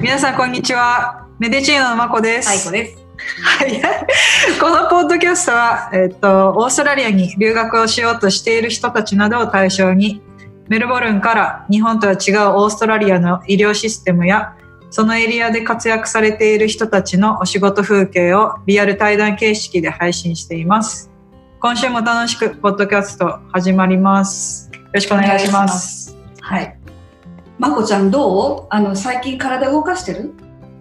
皆さんこんにちは。メディチーノのまこです。最後です。はい。このポッドキャストは、えっと、オーストラリアに留学をしようとしている人たちなどを対象に、メルボルンから日本とは違うオーストラリアの医療システムや、そのエリアで活躍されている人たちのお仕事風景をリアル対談形式で配信しています。今週も楽しくポッドキャスト始まります。よろしくお願いします。はい。まこちゃんどう？あの、最近体動かしてる？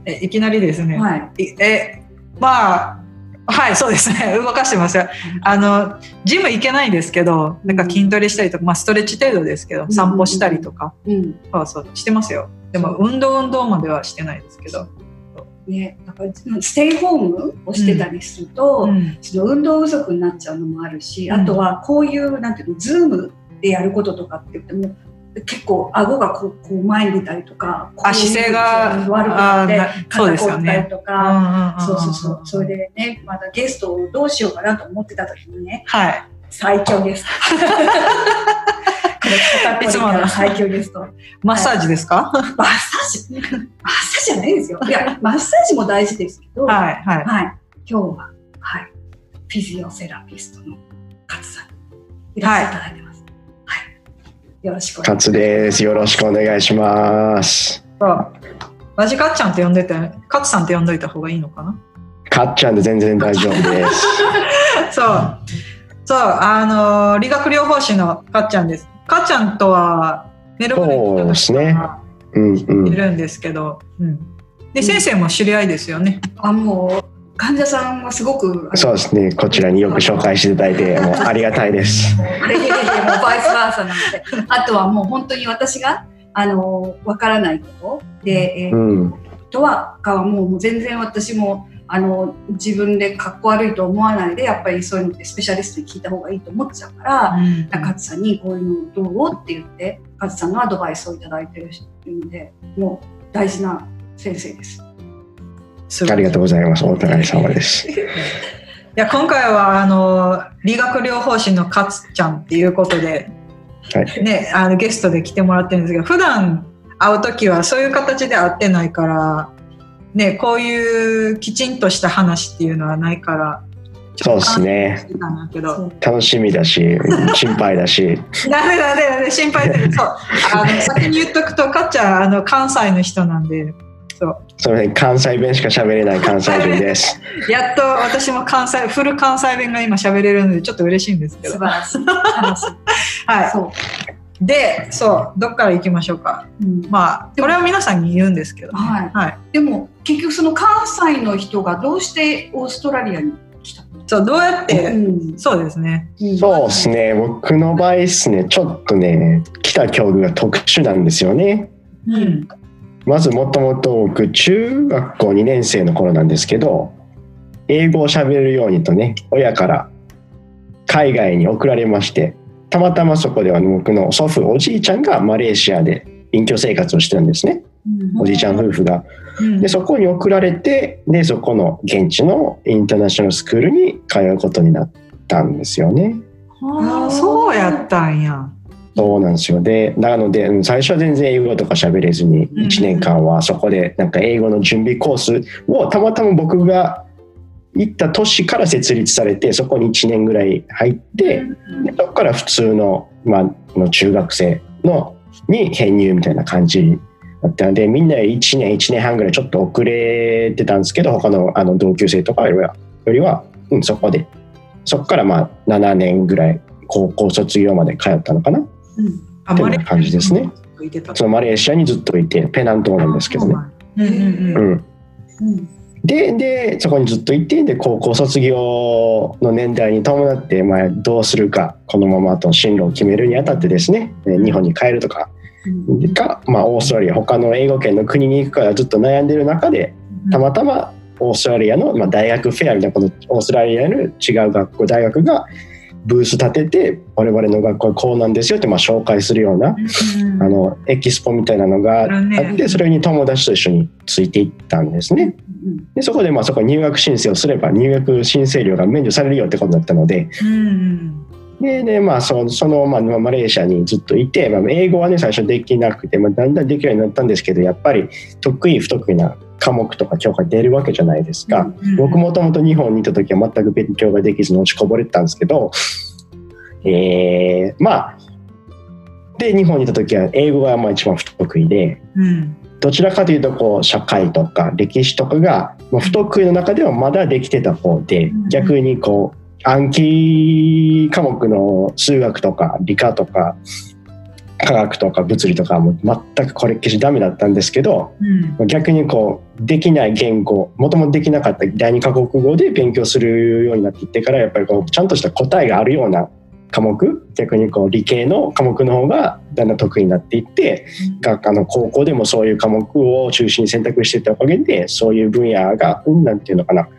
えいきなりですね。はい。いえまあはいそうですね。動かしてますよ。あのジム行けないんですけどなんか筋トレしたりとか、まあ、ストレッチ程度ですけど散歩したりとか、うん。そうそうしてますよ。でも運動運動まではしてないですけど、ね、だからステイホームをしてたりすると、うん。その運動不足になっちゃうのもあるし、うん。あとはこういう、なんていうの、 Zoomでやることとかって言っても、結構顎がこうこう前に出たりとか、こういう姿勢が悪くなって肩凝ったりねとか、うんそうそうそう。それでね、またゲストをどうしようかなと思ってた時にね、はい最強ゲスト。いつもの最強ゲスト。マッサージですか、マッサージ？マッサージじゃないですよ。いや、マッサージも大事ですけど、はい。はいはい今日は、はい。フィジオセラピストの勝さんにいらっしゃいただいてます。はい。よろしくお願いし勝です。よろしくお願いします。そうマジカッちゃんって呼んでてカツさんって呼んどいた方がいいのかな？かっちゃんで全然大丈夫です。そう。そう、あの、理学療法士のかっちゃんです。かっちゃんとは、メルボルンに来た時からうんうん。いるんですけど、うん。で、先生も知り合いですよね。ます。あ、もう、患者さんはすごく、そうですね。こちらによく紹介していただいて、もうありがたいです。いやいやいやもうバイスバーサなので、あとはもう本当に私が、あの、わからないことで、えーうん。とはかはもうもう全然私もあの自分でかっこ悪いと思わないでやっぱりそういうのってスペシャリストに聞いた方がいいと思っちゃうから、うん勝さんにこういうのどうって言って勝さんのアドバイスをいただいてるんでもう大事な先生です。ありがとうございます。お互い様です。いや、今回は、あの、理学療法士のかつちゃんっていうことで、はい。ね、あのゲストで来てもらってるんですけど、普段会う時はそういう形で会ってないから、ね、こういうきちんとした話っていうのはないから、そうですね。楽しみだし、心配だし。ダメだね、ダメ心配する。そう。あの、先に言っとくと、かっちゃん、あの、関西の人なんで、そう。それ関西弁しか喋れない関西人です。やっと私も関西、フル関西弁が今喋れるので、ちょっと嬉しいんですけど。素晴らしい話。はそい。で、そう、どっから行きましょうか。う、うんまあ、これは皆さんに言うんですけど、ね。はいはい。でも結局その関西の人がどうしてオーストラリアに来たの、そう、どうやって、んそうですね。そうですね。僕の場合ですね、ちょっとね、来た境遇が特殊なんですよね。うん。まずもともと僕中学校2年生の頃なんですけど英語を喋れるようにとね親から海外に送られましてたまたまそこでは僕の祖父おじいちゃんがマレーシアで隠居生活をしてるんですねうんおじいちゃん夫婦が。うんでそこに送られてでそこの現地のインターナショナルスクールに通うことになったんですよね。ああ、そうやったんや。そうなんですよ。でなのでうん最初は全然英語とか喋れずにうん1年間はそこでなんか英語の準備コースをたまたま僕が行った年から設立されてそこに1年ぐらい入ってでそこから普通の,、まあ、の中学生のに編入みたいな感じだったのでみんな1年1年半ぐらいちょっと遅れてたんですけど他のあの同級生とかよりはよりは、うん、そこで。そこからまあ7年ぐらい高校卒業まで通ったのかな。あっていう感じですね。そのマレーシアにずっといてペナン島なんですけどね。うんうんうん。うん、うん。ででそこにずっといてで高校卒業の年代に伴って、まあ、どうするかこのままと進路を決めるにあたってですねえー日本に帰るとかうん。か、まあ、オーストラリア他の英語圏の国に行くからずっと悩んでる中でたまたまオーストラリアの、まあ、大学フェアみたいなこのオーストラリアの違う学校大学がブース立てて我々の学校はこうなんですよってまあ紹介するようなうんあのエキスポみたいなのがあってそれに友達と一緒についていったんですね。でそこでまあそこに入学申請をすれば入学申請料が免除されるよってことだったので。うんでで、まあ、そその、まあ、マレーシアにずっといて、まあ、英語はね最初できなくて、まあ、だんだんできるようになったんですけどやっぱり得意不得意な科目とか教科出るわけじゃないですか。うん僕もともと日本にいた時は全く勉強ができずに落ちこぼれてたんですけど、えーまあで日本にいた時は英語がまあ一番不得意でうん。どちらかというとこう社会とか歴史とかがまあ不得意の中ではまだできてた方でうん。逆にこう暗記科目の数学とか理科とか科学とか物理とかはもう全くこれっきしダメだったんですけどうん。逆にこうできない言語もともとできなかった第二カ国語で勉強するようになっていってからやっぱりこうちゃんとした答えがあるような科目逆にこう理系の科目の方がだんだん得意になっていって学科の高校でもそういう科目を中心に選択していったおかげでそういう分野がうんなんていうのかな、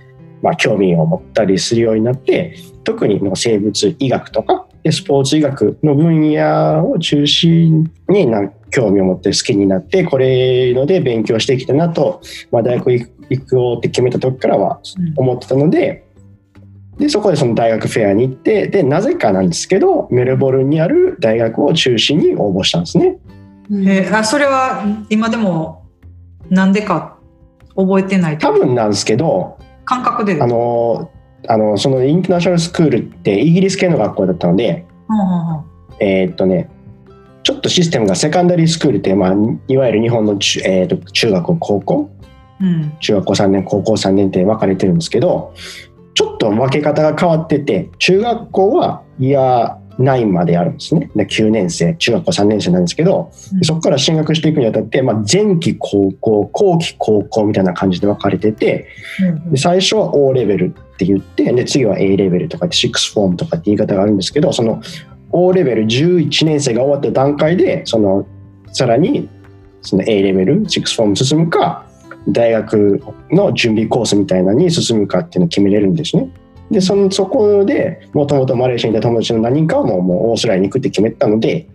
まあ、興味を持ったりするようになって特にの生物医学とかでスポーツ医学の分野を中心にな興味を持って好きになってこれので勉強してきたなと、まあ、大学行く行こうって決めた時からは思ってたのででそこでその大学フェアに行ってでなぜかなんですけどメルボルンにある大学を中心に応募したんですね。えーあそれは今でもなんでか覚えてない多分なんですけど感覚であのあのそのインターナショナルスクールってイギリス系の学校だったのでえーっとねちょっとシステムがセカンダリースクールって、まあ、いわゆる日本の中,、えーっと中学高校？うん。中学校3年高校3年って分かれてるんですけどちょっと分け方が変わってて中学校はイヤー9まであるんですね。で9年生中学校3年生なんですけどうん。そこから進学していくにあたって、まあ、前期高校後期高校みたいな感じで分かれててうんで最初は O レベルって言ってで次は A レベルとかって6フォームとかって言い方があるんですけどその O レベル11年生が終わった段階でそのさらにその A レベル6フォーム進むか大学の準備コースみたいなのに進むかっていうのを決めれるんですね。でそのそこでもともとマレーシアにいた友達の何人かはもうもうオーストラリアに行くって決めたので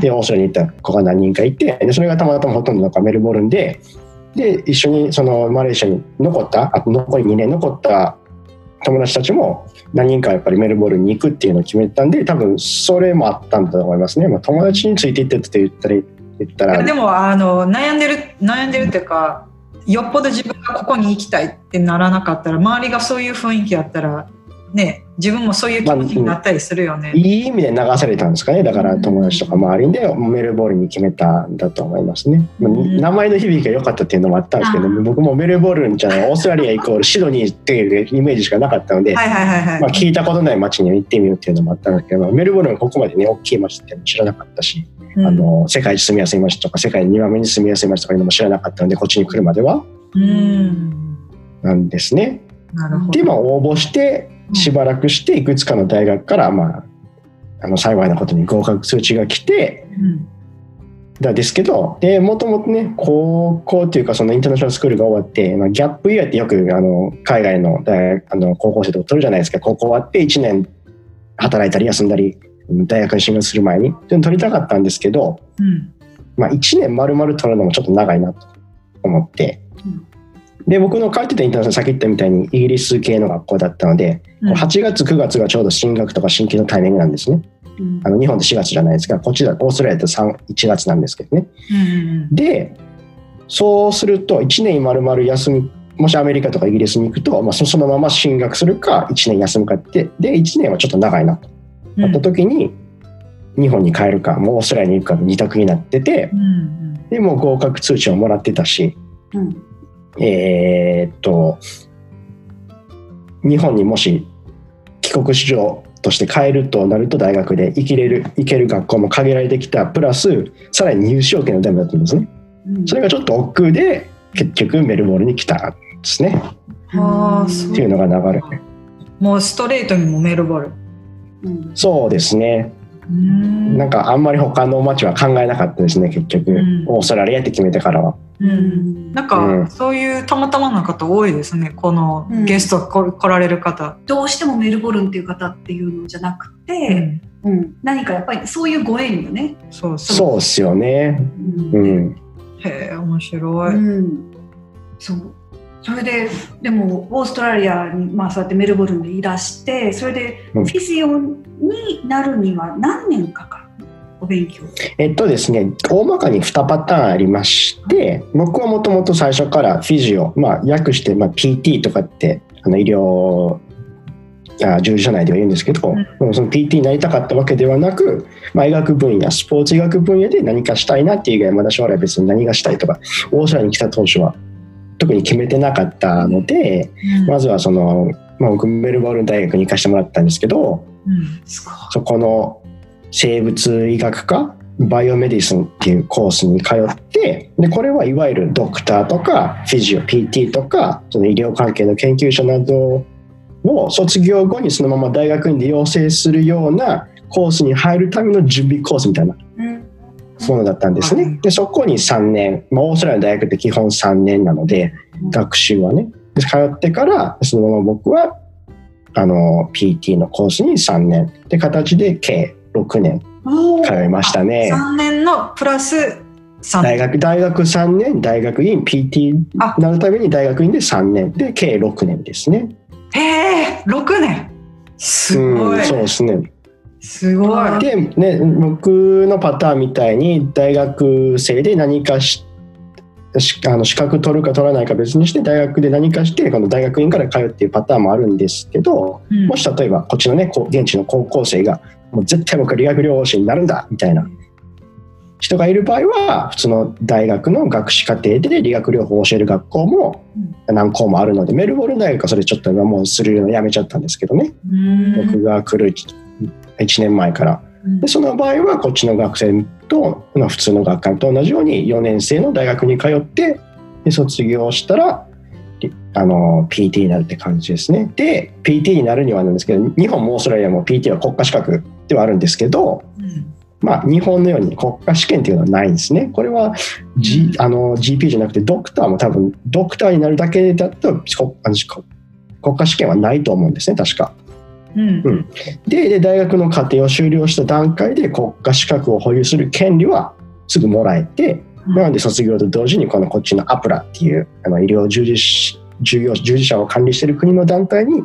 でオーストラリアに行った子が何人かいてでそれがたまたまほとんどなんかメルボルンでで一緒にそのマレーシアに残ったあと残り2年残った友達たちも何人かやっぱりメルボルンに行くっていうのを決めたんで多分それもあったんだと思いますね、まあ、友達についていってって言ったら言ったら。でもあの悩んでる悩んでるっていうかよっぽど自分ここに行きたいってならなかったら周りがそういう雰囲気やったらね自分もそういう気持ちになったりするよね。いい意味で流されたんですかね。だから友達とか周りでメルボルンに決めたんだと思いますね、まあうん名前の響きが良かったっていうのもあったんですけど僕もメルボルンじゃないオーストラリアイコールシドニーっていうイメージしかなかったので、聞いたことない街に行ってみようっていうのもあったんですけど、まあメルボルンはここまでね大きい街って知らなかったし、うん。あの世界一住みやすい街とか世界2番目に住みやすい街とかいうのも知らなかったのでこっちに来るまではうんなんですね。でまあ応募してしばらくしていくつかの大学から、まあ、あの幸いなことに合格通知が来てうん。だですけどでもともとね高校っていうかそのインターナショナルスクールが終わって、まあ、ギャップイヤーってよくあの海外の大学あの高校生とか取るじゃないですか。高校終わって1年働いたり休んだり大学に進学する前にで取りたかったんですけど、うん。まあ、1年丸々取るのもちょっと長いなと思ってうんで僕の通ってたインターナショナルさっき言ったみたいにイギリス系の学校だったので、うん。8月9月がちょうど進学とか新規のタイミングなんですね。うん。あの日本で4月じゃないですかこっちだオーストラリアだと3 1月なんですけどね。うんでそうすると1年丸々休むもしアメリカとかイギリスに行くと、まあ、そそのまま進学するか1年休むかってで1年はちょっと長いなと。うん。なった時に、日本に帰るかもうオーストラリアに行くかの2択になっててでもう合格通知をもらってたしうんえーっと日本にもし帰国子女として帰るとなると大学で生きれる行ける学校も限られてきたプラスさらに入試要件のためだったんですね。うん。それがちょっと億劫で結局メルボルンに来たんですね。あっていうのが流れ。もうストレートにもメルボルン。うん。そうですね。うん。なんかあんまり他の街は考えなかったですね結局、うん。オーストラリアって決めてからはうん。なんうかん。そういうたまたまな方多いですねこのうん。ゲストこ来られる方。どうしてもメルボルンっていう方っていうのじゃなくて、うん。何かやっぱりそういうご縁よね。そうそう。そうっすよね。うん。うん。へえ面白い。うん。そう。それででもオーストラリアに、まあ、そうやってメルボルンでいらしてそれでうん。フィジオになるには何年かかるお勉強。えっとですね、大まかに2パターンありまして、僕はもともと最初からフィジオ、まあ、訳して、まあ、PT とかってあの医療あ従事者内では言うんですけど、うん。その PT になりたかったわけではなく、まあ、医学分野、スポーツ医学分野で何かしたいなっていう以外、まだ将来別に何がしたいとか、オーストラリアに来た当初は特に決めてなかったので、まずはその、まあ、僕メルボルン大学に行かせてもらったんですけど、うん。そこの生物医学科 biomedicine っていうコースに通ってでこれはいわゆるドクターとか physio PT とかその医療関係の研究者などを卒業後にそのまま大学院で養成するようなコースに入るための準備コースみたいなうん。ものだったんですね。でそこに3年、まあ、オーストラリアの大学って基本3年なので学習はねで通ってからそのまま僕はあの PT のコースに3年。って形で計6年通いましたね。3年のプラス3大学大学3年大学院 PT なるために大学院で3年。で計6年ですね。へえ6年。すごい、うん、そうですね。すごい。でね僕のパターンみたいに大学生で何かししあの資格取るか取らないか別にして大学で何かしてこの大学院から通うっていうパターンもあるんですけどうん。もし例えばこっちのね現地の高校生がもう絶対僕は理学療法士になるんだみたいな。人がいる場合は普通の大学の学士課程で理学療法を教える学校も何校もあるのでメルボルン大学はそれちょっと今もうするのやめちゃったんですけどね。うん。僕が来る1年前から。でその場合はこっちの学生と、まあ、普通の学科と同じように4年生の大学に通ってで卒業したらりあの PT になるって感じですね。で PT になるにはなんですけど日本もオーストラリアも PT は国家資格ではあるんですけどうんまあ、日本のように国家試験っていうのはないんですね。これは、G あの GP じゃなくてドクターも多分ドクターになるだけだと国家試験はないと思うんですね確か。うんうんでで大学の課程を修了した段階で国家資格を保有する権利はすぐもらえて、なので卒業と同時にこのこっちのアプラっていうあの医療従事し従業従事者を管理している国の団体に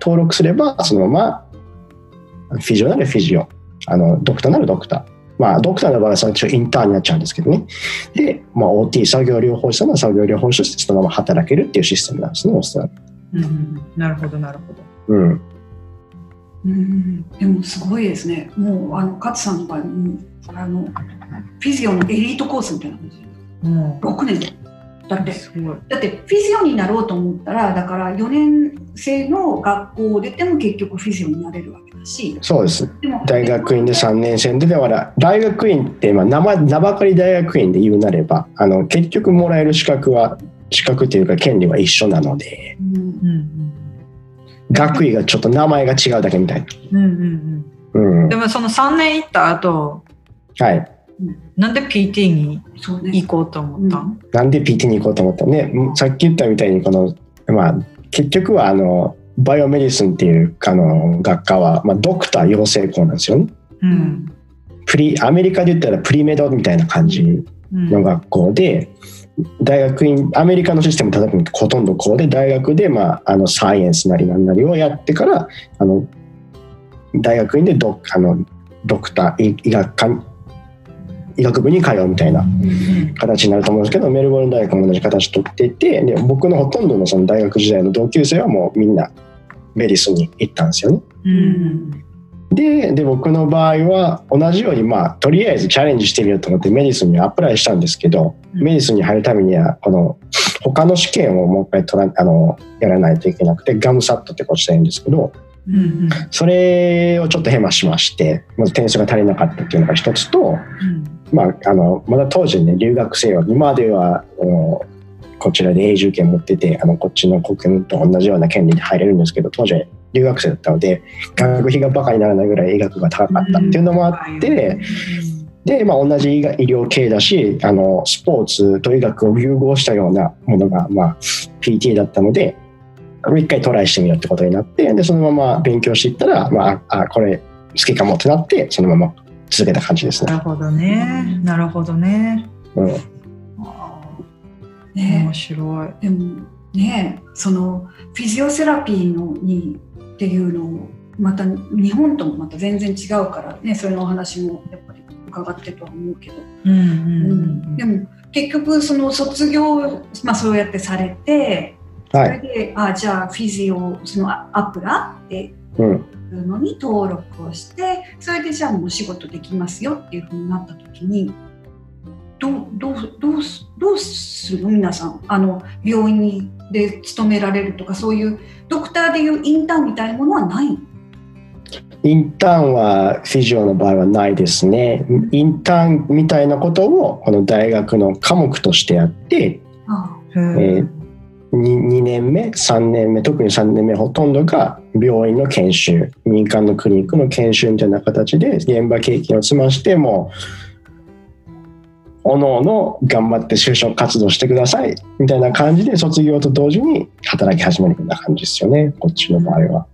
登録すればそのままフィジオならフィジオ。あのドクターならドクターまあドクターの場合は最初インターンになっちゃうんですけどね。で、まあ、OT 作業療法士さんは作業療法士としてそのまま働けるっていうシステムなんですねオーストラリうんなるほどなるほど。アうん。うん。でもすごいですね。もうあの勝さんの場合もあのフィジオのエリートコースみたいな感じ。でも6年で。だって。うすごい。だってフィジオになろうと思ったらだから4年生の学校を出ても結局フィジオになれるわけ。だしそうです。大学院で3年生でだから大学院ってまあ名前名ばかり大学院で言うなればあの結局もらえる資格は資格っていうか権利は一緒なのでうんうん学位がちょっと名前が違うだけみたいうんうんな、うん。うん。でもその3年行った後はい、なんで PT に行こうと思った？ん。なんで PT に行こうと思った？ねさっき言ったみたいにこの、まあ、結局はあの biomedicine っていうあの学科は、まあ、ドクター養成校なんですよね。うん pre アメリカで言ったら pre-med みたいな感じの学校で大学院アメリカのシステム例えばほとんどこうで大学で、まあ、あのサイエンスなりなんなりをやってからあの大学院でドあのドクター医医学科医学部に通うみたいな形になると思うんですけどメルボルン大学も同じ形取っていてで僕のほとんどのその大学時代の同級生はもうみんなメディスに行ったんですよね。うん。でで僕の場合は同じようにまあとりあえずチャレンジしてみようと思ってメディスンにアプライしたんですけど、うん。メディスンに入るためにはこの他の試験をもう一回取らあのやらないといけなくてガムサットってこっちで言うんですけどうんそれをちょっとヘマしましてまず点数が足りなかったっていうのが一つと、まあ、あのまだ当時ね留学生は今ではあのこちらで永住権持っててあのこっちの国民と同じような権利で入れるんですけど当時は留学生だったので学費がバカにならないぐらい医学が高かったっていうのもあって、で、まあ、同じ医療系だしあのスポーツと医学を融合したようなものが、まあ、PT だったので一回トライしてみようってことになってでそのまま勉強していったら、まあ、あこれ好きかもってなってそのまま続けた感じですね。なるほどね。なるほどね。うんね。面白い。でもねそのフィジオセラピーのにっていうのをまた日本ともまた全然違うからねそれのお話もやっぱり伺ってとは思うけど、うんうんうんでも結局その卒業、まあ、そうやってされてそはい。れで、あじゃあフィジオそのアアプラってうん。いうのに登録をしてそれでじゃあもう仕事できますよっていうふうになった時にどうどうどうすどうするの？皆さん。あの病院にで勤められるとかそういうドクターでいうインターンみたいなものはない？のインターンはフィジオの場合はないですね。インターンみたいなことをこの大学の科目としてやって、あへー。えー 2, 年目、3年目、特に3年目ほとんどが病院の研修、民間のクリニックの研修みたいな形で現場経験を積ましてもおのおの頑張って就職活動してくださいみたいな感じで卒業と同時に働き始めるような感じですよね、こっちの場合は。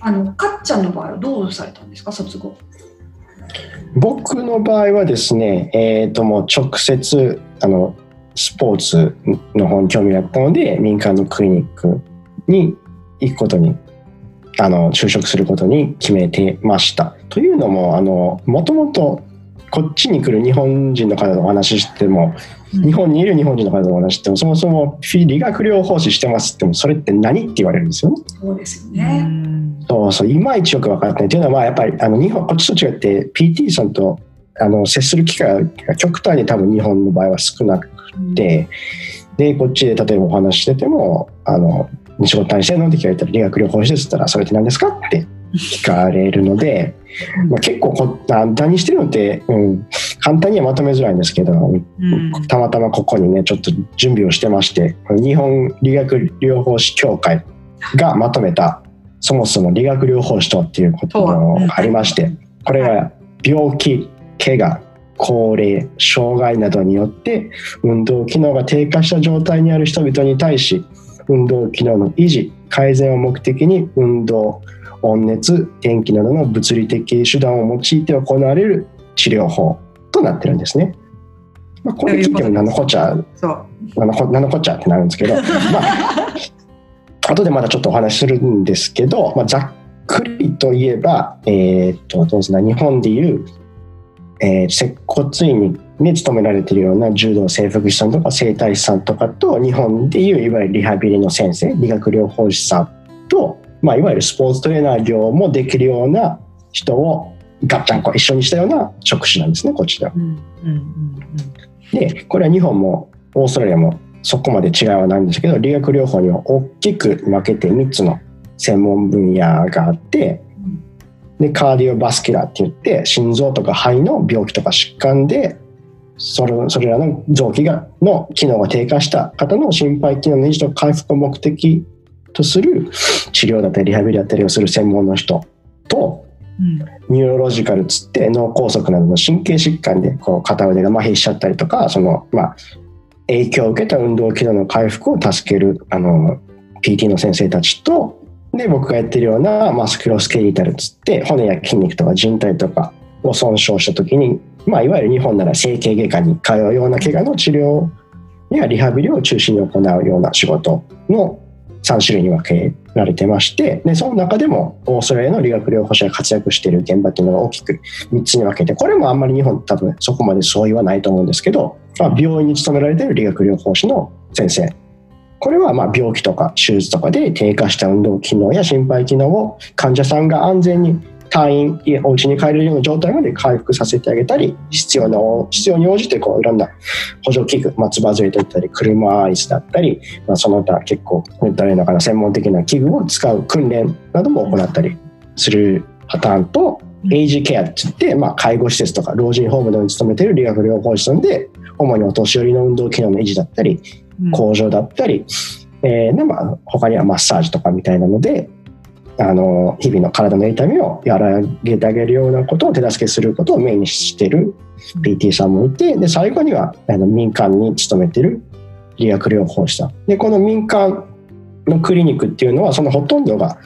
あのかっちゃんの場合はどうされたんですか？卒業僕の場合はですね、えー、ともう直接あのスポーツの方に興味があったので民間のクリニックに行くことにあの就職することに決めてました。というのもあのもともとこっちに来る日本人の方とお話ししても日本にいる日本人の方とお話ししてもそもそもフィ理学療法士してますってもそれって何って言われるんですよね。そうですようね。んそうそう、いまいちよく分かってない。というのは、まあ、やっぱり、あの、日本、こっちと違って、PT さんと、あの、接する機会が極端に多分日本の場合は少なくて、で、こっちで例えばお話ししてても、あの、仕事何してるのって聞かれたら、理学療法士ですって言ったら、それって何ですかって聞かれるので、まあ、結構こあ、何してるのって、うん、簡単にはまとめづらいんですけど、うん。たまたまここにねちょっと準備をしてまして日本理学療法士協会がまとめたそもそも理学療法士とはっていうことがありましてこれが病気怪我高齢障害などによって運動機能が低下した状態にある人々に対し運動機能の維持改善を目的に運動温熱電気などの物理的手段を用いて行われる治療法となってるんですね。まあ、これ聞いても何のこっちゃそう何のこ何のこっちゃってなるんですけど、まあ、後でまだちょっとお話しするんですけど、まあ、ざっくりといえば、えーっとどうぞな日本でいう、えー接骨院に勤められているような柔道整復師さんとか整体師さんとかと日本でいういわゆるリハビリの先生理学療法士さんと、まあ、いわゆるスポーツトレーナー業もできるような人をガッチャンコ一緒にしたような職種なんですねこっちでは。うんうんうんでこれは日本もオーストラリアもそこまで違いはないんですけど理学療法には大きく分けて3つの専門分野があってでカーディオバスキュラーって言って心臓とか肺の病気とか疾患でそれそれらの臓器がの機能が低下した方の心肺機能の維持と回復を目的とする治療だったりリハビリだったりをする専門の人とうん。ニューロロジカルつって脳梗塞などの神経疾患でこう片腕が麻痺しちゃったりとかその、まあ、影響を受けた運動機能の回復を助けるあの PT の先生たちとで僕がやってるようなマスクロスケリタルつって骨や筋肉とか靭帯とかを損傷した時に、まあ、いわゆる日本なら整形外科に通うような怪我の治療やリハビリを中心に行うような仕事の3種類に分けられてましてでその中でもオーストラリアの理学療法士が活躍している現場っていうのが大きく3つに分けてこれもあんまり日本多分そこまで相違はないと思うんですけど、まあ、病院に勤められている理学療法士の先生。これはま病気とか手術とかで低下した運動機能や心肺機能を患者さんが安全に退院お家に帰れるような状態まで回復させてあげたり必要な必要に応じてこういろんな補助器具、まあ、つばずれだったり車椅子だったり、まあ、その他結構言ったらいいのかな専門的な器具を使う訓練なども行ったりするパターンと、エイジケアって言って、まあ、介護施設とか老人ホームなどに勤めている理学療法士さんで主にお年寄りの運動機能の維持だったりうん。向上だったり、えーでまあ、他にはマッサージとかみたいなのであの日々の体の痛みを和らげてあげるようなことを手助けすることをメインにしている PT さんもいてで最後にはあの民間に勤めている理学療法士さんでこの民間のクリニックっていうのはそのほとんどが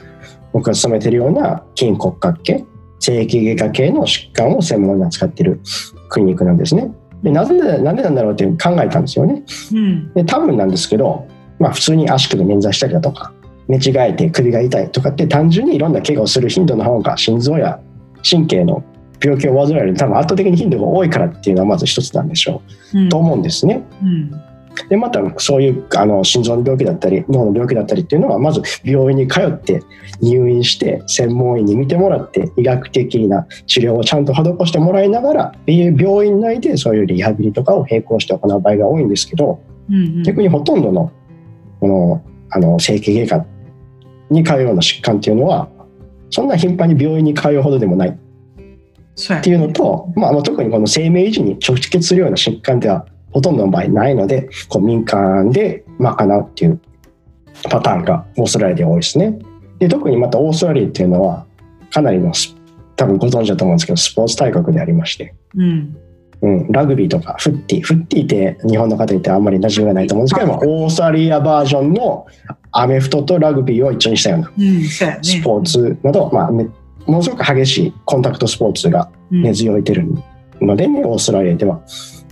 僕が勤めているような筋骨格系整形外科系の疾患を専門に扱っているクリニックなんですね。でなぜななんでなんだろうって考えたんですよね。うんで多分なんですけど、まあ、普通に足首捻挫したりだとか寝違えて首が痛いとかって単純にいろんな怪我をする頻度の方が心臓や神経の病気を患うより多分圧倒的に頻度が多いからっていうのはまず一つなんでしょう。ん。うと思うんですね。うんでまたそういうあの心臓の病気だったり脳の病気だったりっていうのはまず病院に通って入院して専門医に見てもらって医学的な治療をちゃんと施してもらいながら病院内でそういうリハビリとかを並行して行う場合が多いんですけどうん。逆にほとんどのこのあの整形外科に通うような疾患っていうのはそんな頻繁に病院に通うほどでもない。っていうのと、まあ、特にこの生命維持に直結するような疾患ではほとんどの場合ないのでこう民間で賄うっていうパターンがオーストラリアで多いですね。で特にまたオーストラリアっていうのはかなりのス多分ご存知だと思うんですけどスポーツ大国でありまして、うんうん、ラグビーとかフッティフッティって日本の方ってあんまり馴染みがないと思うんですけどもオーストラリアバージョンのアメフトとラグビーを一緒にしたようなスポーツなど、まあ、めものすごく激しいコンタクトスポーツが根強いてるのでね、オーストラリアでは。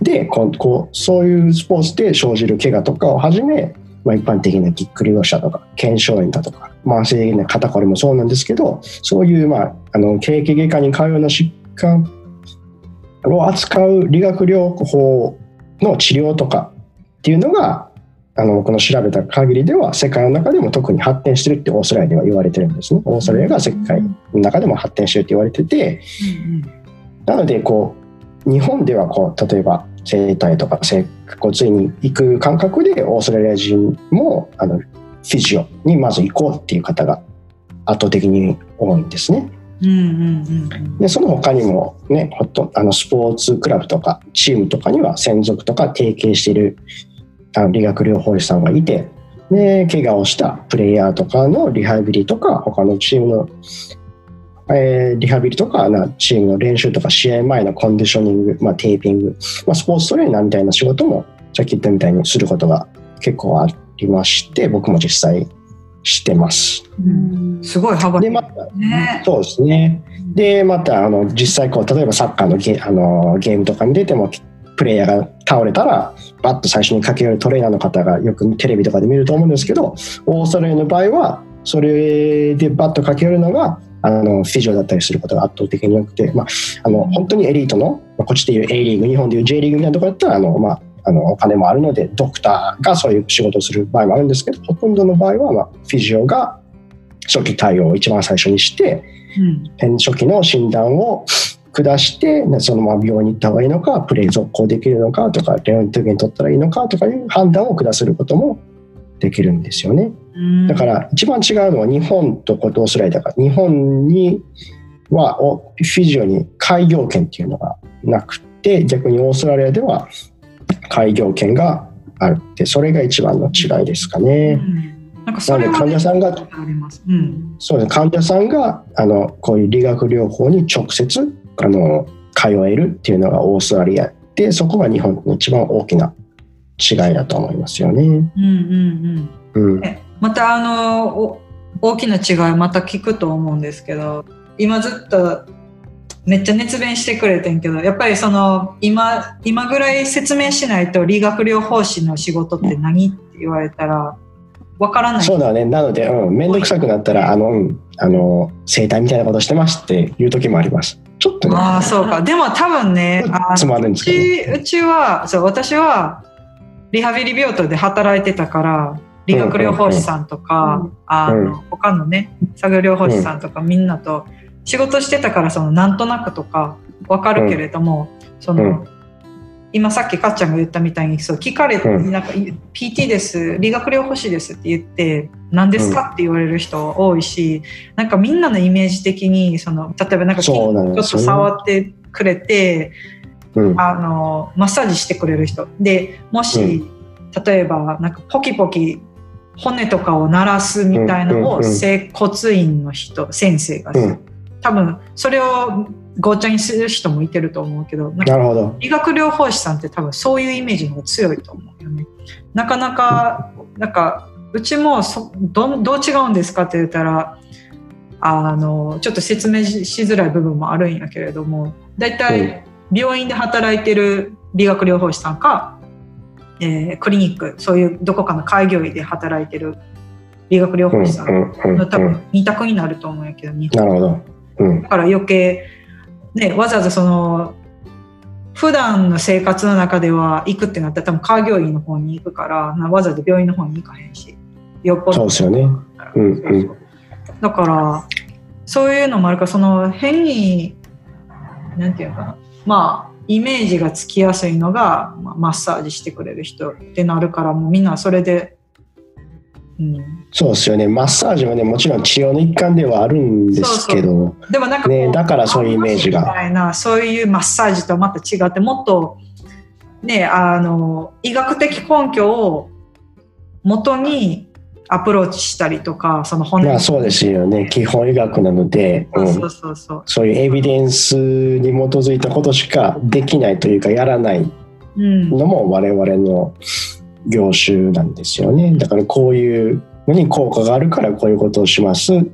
でこうこうそういうスポーツで生じる怪我とかをはじめ、まあ、一般的なぎっくり腰だとか腱鞘炎だとか慢性的な肩こりもそうなんですけどそういう、まあ、あの経験外科に通うような疾患を扱う理学療法の治療とかっていうのがあの僕の調べた限りでは世界の中でも特に発展してるってオーストラリアでは言われてるんですね。オーストラリアが世界の中でも発展してるって言われててなのでこう日本ではこう例えば整体とか整骨院に行く感覚でオーストラリア人もあのフィジオにまず行こうっていう方が圧倒的に多いんですね。うんうんうんでその他にもねほとあのスポーツクラブとかチームとかには専属とか提携しているあの理学療法士さんがいてで怪我をしたプレイヤーとかのリハビリとか他のチームの、えーリハビリとかなチームの練習とか試合前のコンディショニング、まあ、テーピング、まあ、スポーツトレーナーみたいな仕事もさっき言ったみたいにすることが結構ありまして僕も実際してます。うんすごい幅でまたねそうですね。で、また、あの、実際、こう、例えばサッカーのゲあのゲームとかに出ても、プレイヤーが倒れたら、バッと最初に駆け寄るトレーナーの方がよくテレビとかで見ると思うんですけど、オーストラリアの場合は、それでバッと駆け寄るのが、あの、フィジオだったりすることが圧倒的に多くて、まあ、あの、本当にエリートの、まあこっちでいう A リーグ、日本でいう J リーグみたいなところだったら、あの、まあ、あのお金もあるのでドクターがそういう仕事をする場合もあるんですけどほとんどの場合は、まあ、フィジオが初期対応を一番最初にしてうん初期の診断を下してそのまま病院に行った方がいいのかプレイ続行できるのかとかレオントゲン取ったらいいのかとかいう判断を下することもできるんですよね。うんだから一番違うのは日本とオーストラリアだから日本にはおフィジオに開業権っていうのがなくて逆にオーストラリアでは開業権があるってそれが一番の違いですかうね。んなんかそれはなので患者さんが。うんそうです患者さんがあのこういう理学療法に直接あの通えるっていうのがオーストラリアでそこが日本の一番大きな違いだと思いますよね。うんうんうんうん、またあのお大きな違いまた聞くと思うんですけど今ずっとめっちゃ熱弁してくれてんけどやっぱりその今今ぐらい説明しないと理学療法士の仕事って何って言われたらわからない。そうだね。なので、うん、めんどくさくなったら、あの、うん。あの、整体みたいなことしてますっていう時もあります。ちょっとね、ああそうか。でも多分ねあつまるんうですけど、ね。ちうちはそう私はリハビリ病棟で働いてたから理学療法士さんとか、うんあうん。の他のね作業療法士さんとかみんなと仕事してたからそのなんとなくとか分かるけれども、その、うん今さっきかっちゃんが言ったみたいにそう聞かれて、うん。なんか PT です理学療法士ですって言って何ですかって言われる人多いしなんかみんなのイメージ的にその例えばなんかちょっと触ってくれて、うん、あのマッサージしてくれる人。でもし、例えばなんかポキポキ骨とかを鳴らすみたいなのを整骨院の人先生が多分それをごっちゃにする人もいてると思うけどなるほど。理学療法士さんって多分そういうイメージの方が強いと思うよね。なかなかなんかうちもそどんどう違うんですかって言ったらあのちょっと説明ししづらい部分もあるんやけれども大体病院で働いてる理学療法士さんか、えークリニックそういうどこかの開業医で働いてる理学療うん法士さんの多うん分二択になると思うんやけど日本なるほど。うんだから余計、ね、わざわざその普段の生活の中では行くってなったら多分開業医の方に行くからなわざわざ病院の方に行かへんしよっぽど。そうですよね。うんうん。だからそういうのもあるからその変になんていうのかな。まあイメージがつきやすいのが、まあ、マッサージしてくれる人ってなるからもうみんなそれで、うん、そうですよね。マッサージはね、もちろん治療の一環ではあるんですけど、でもなんかねだからそういうイメージが。みたいなそういうマッサージとはまた違ってもっとねあの医学的根拠を元にアプローチしたりとかその骨まあそうですよね。基本医学なので、うん。そうそうそう。そういうエビデンスに基づいたことしかできないというか、やらないうん。のも我々の業種なんですよね。だからこういうのに効果があるからこういうことをしますっ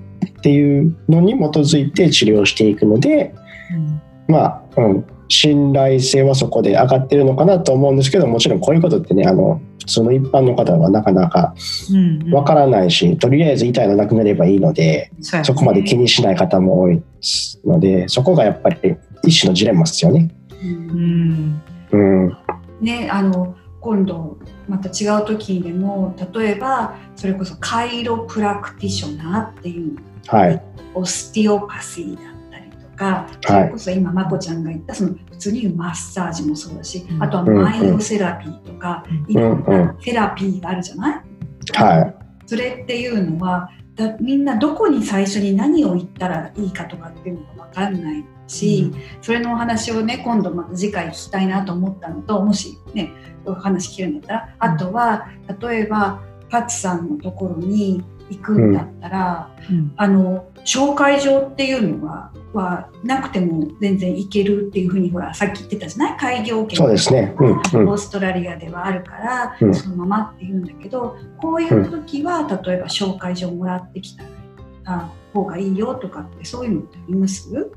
ていうのに基づいて治療していくので、うん。まあ、うん、信頼性はそこで上がってるのかなと思うんですけどもちろんこういうことってねあの普通の一般の方はなかなかうんわからないし、とりあえず痛いのなくなればいいのでね。そこまで気にしない方も多いのでそこがやっぱり一種のジレンマですよね。うん。うん、ねあの今度また違う時でも例えばそれこそカイロプラクティショナーっていうはい、オスティオパシーだったりとか、それこそ今まこちゃんが言ったその普通にマッサージもそうだし、うん。あとはマインドセラピーとか、うんいろんなセラピーがあるじゃない、はい、それっていうのはだみんなどこに最初に何を言ったらいいかとかっていうのが分かんないし、それのお話をね今度また次回聞きたいなと思ったのともしねお話聞けるんだったらあとは例えばパツさんのところに行くんだったら、うん。あの紹介状っていうのははなくても全然行けるっていうふうにほらさっき言ってたじゃない？開業権そうですね。うんうん。オーストラリアではあるから、うん。そのままって言うんだけどこういう時は、例えば紹介状もらってきたあ方がいいよとかってそういうのってあります？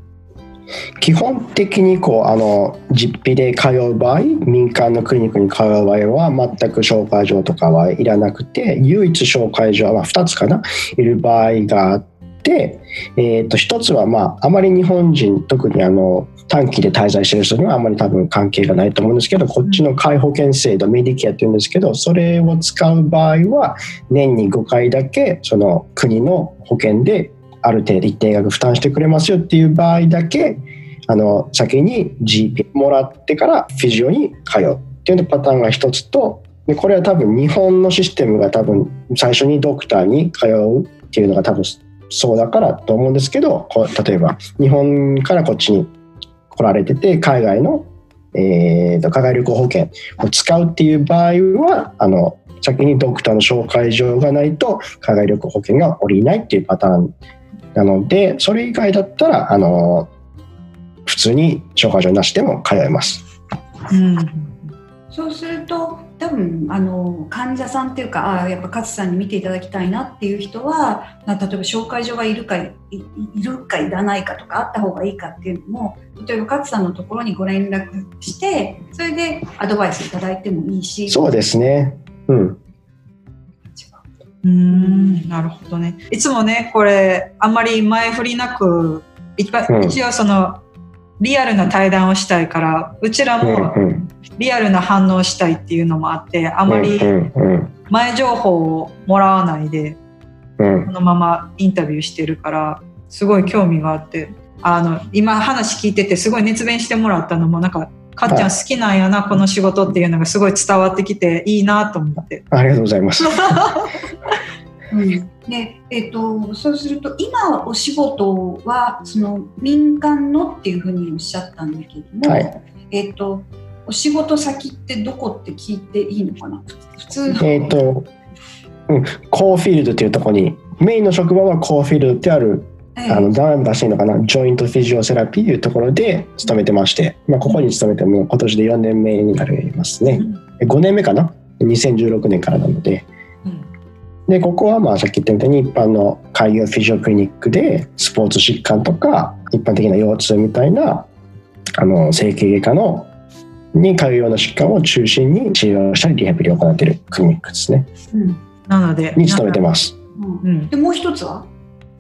基本的にこうあの実費で通う場合民間のクリニックに通う場合は全く紹介状とかはいらなくて唯一紹介状は、2つかな。いる場合があって、えー、と1つは、まあ、あまり日本人特にあの短期で滞在してる人にはあまり多分関係がないと思うんですけどこっちの皆保険制度メディケアっていうんですけどそれを使う場合は年に5回だけその国の保険である程度一定額負担してくれますよっていう場合だけあの先に GP もらってからフィジオに通うっていうパターンが一つとでこれは多分日本のシステムが多分最初にドクターに通うっていうのが多分そうだからと思うんですけどこ例えば日本からこっちに来られてて海外の、えーと海外旅行保険を使うっていう場合はあの先にドクターの紹介状がないと海外旅行保険が下りないっていうパターンなのでそれ以外だったらあの普通に紹介状なしでも通えます。うんそうすると多分あの患者さんっていうかあやっぱ勝さんに見ていただきたいなっていう人はな例えば紹介状がいるかいいいるかいらないかとかあった方がいいかっていうのも例えば勝さんのところにご連絡してそれでアドバイスいただいてもいいしそうですね。うん。うんなるほどね。いつもねこれあんまり前振りなくいっぱいうん。一応そのリアルな対談をしたいからうちらうんもうん。リアルな反応をしたいっていうのもあってあまり前情報をもらわないでうん。このままインタビューしてるからすごい興味があってあの今話聞いててすごい熱弁してもらったのもなんかかっちゃん好きなんやなこの仕事っていうのがすごい伝わってきていいなと思って。ありがとうございます。うんでえっとそうすると今お仕事はその民間のっていうふうにおっしゃったんだけども、はいえっとお仕事先ってどこって聞いていいのかな？普通のえっ、と、うん、コーフィールドというところにメインの職場はコーフィールドってあるええあのダン出していいのかな？ジョイントフィジオセラピーというところで勤めてまして、まあ、ここに勤めてもう今年で4年目になりますね。5年目かな？2016年からなので。うん。でここはまあさっき言ったみたいに一般の開業フィジオクリニックでスポーツ疾患とか一般的な腰痛みたいなあの整形外科のに通うような疾患を中心に治療したりリハビリを行っているクリニックですね。うん。なのでに勤めてます。うんうん。でもう一つは？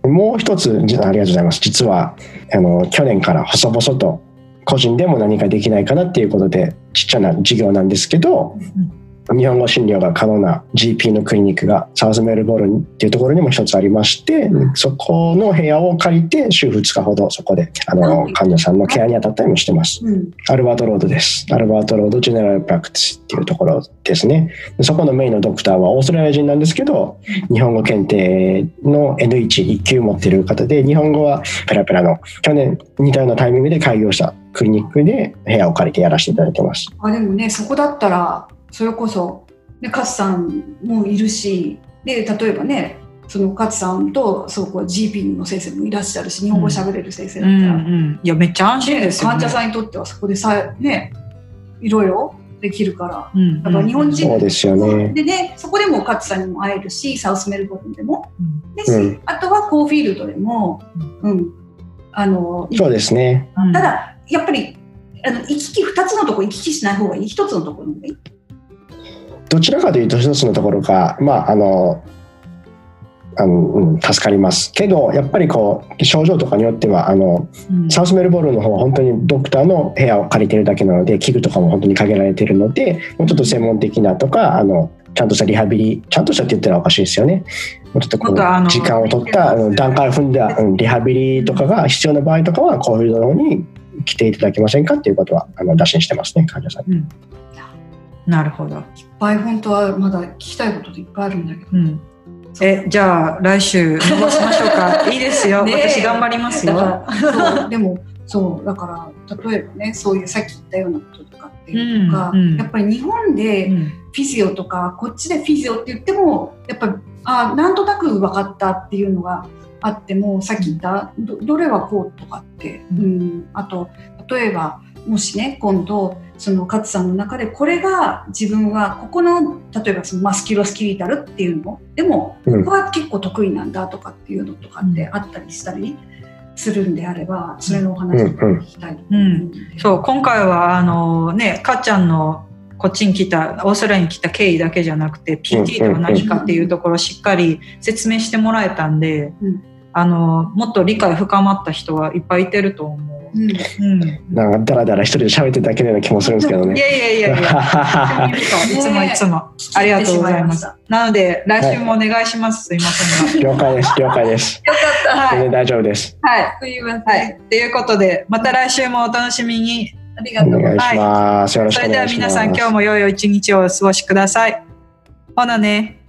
もう一つありがとうございます。実はあの去年から細々と個人でも何かできないかなっていうことでちっちゃな事業なんですけど、日本語診療が可能な GP のクリニックがサウスメルボルンっていうところにも一つありましてそこの部屋を借りて週2日ほどそこであの患者さんのケアに当たったりもしてます。うんアルバートロードです。アルバートロードジェネラルプラクティスっていうところですね。でそこのメインのドクターはオーストラリア人なんですけど、日本語検定の N1、1級持ってる方で、日本語はペラペラの去年似たようなタイミングで開業したクリニックで部屋を借りてやらせていただいてます。あでもねそこだったらそれこそ、ね、勝さんもいるしで例えばねその勝さんとそうこう GP の先生もいらっしゃるし日本語喋れる先生だうんったら、うんいやめっちゃ安心ねですよね。患者さんにとってはそこでさねいろいろできるから。うんだから日本人そうですよね。でね、そこでも勝さんにも会えるし、サウスメルボルンでも。うん。ですし、うん。あとはコーフィールドでも、うん、あの、そうですね。うん。ただ、やっぱり、あの行き来、2つのところ行き来しない方がいい、1つのところの方がいい。どちらかというと一つのところが、まあ、あの、あのうん、助かります。けどやっぱりこう症状とかによってはあのうん。サウスメルボルンの方は本当にドクターの部屋を借りてるだけなので器具とかも本当に限られてるのでもうちょっと専門的なとかあのちゃんとしたリハビリちゃんとしたって言ったらおかしいですよね。もうちょっとこう時間を取った段階を踏んだうんリハビリとかが必要な場合とかはこういうの方に来ていただけませんかっていうことはあの打診してますね患者さんに。うんなるほど、いっぱい本当はまだ聞きたいことっていっぱいあるんだけど。うん、えじゃあ来週伸ばしましょうか。いいですよ、私頑張りますよ。でもそうだから例えばねそういうさっき言ったようなこととかっていうのが、うんうん。やっぱり日本でうん。フィジオとかこっちでフィジオって言ってもやっぱあなんとなく分かったっていうのがあってもさっき言ったどどれはこうとかって、ううん、あと例えばもしね今度その勝さんの中でこれが自分はここの例えばそのマスキュロスキリタルっていうの？でもうん。ここは結構得意なんだとかっていうのとかってあったりしたりするんであればそれのお話を聞きたい。と思うん。でそう今回はあのねかっちゃんのこっちに来たオーストラリアに来た経緯だけじゃなくて PT とは何かっていうところをしっかり説明してもらえたんで、うん。あのもっと理解深まった人はいっぱいいてると思う。うんうん、なんかダラダラ一人で喋ってるだけのような気もするんですけどいね。やいやいやいや いつもいつもありがとうございます。なので来週もお願いします。すいませんが。了解です了解です。よかったはい全然大丈夫です。はい。すいません、はい。ということで、また来週もお楽しみに。ありがとうございますます。よろしそれではいくお願します。皆さん今日も良い一日をお過ごしください。ほなね。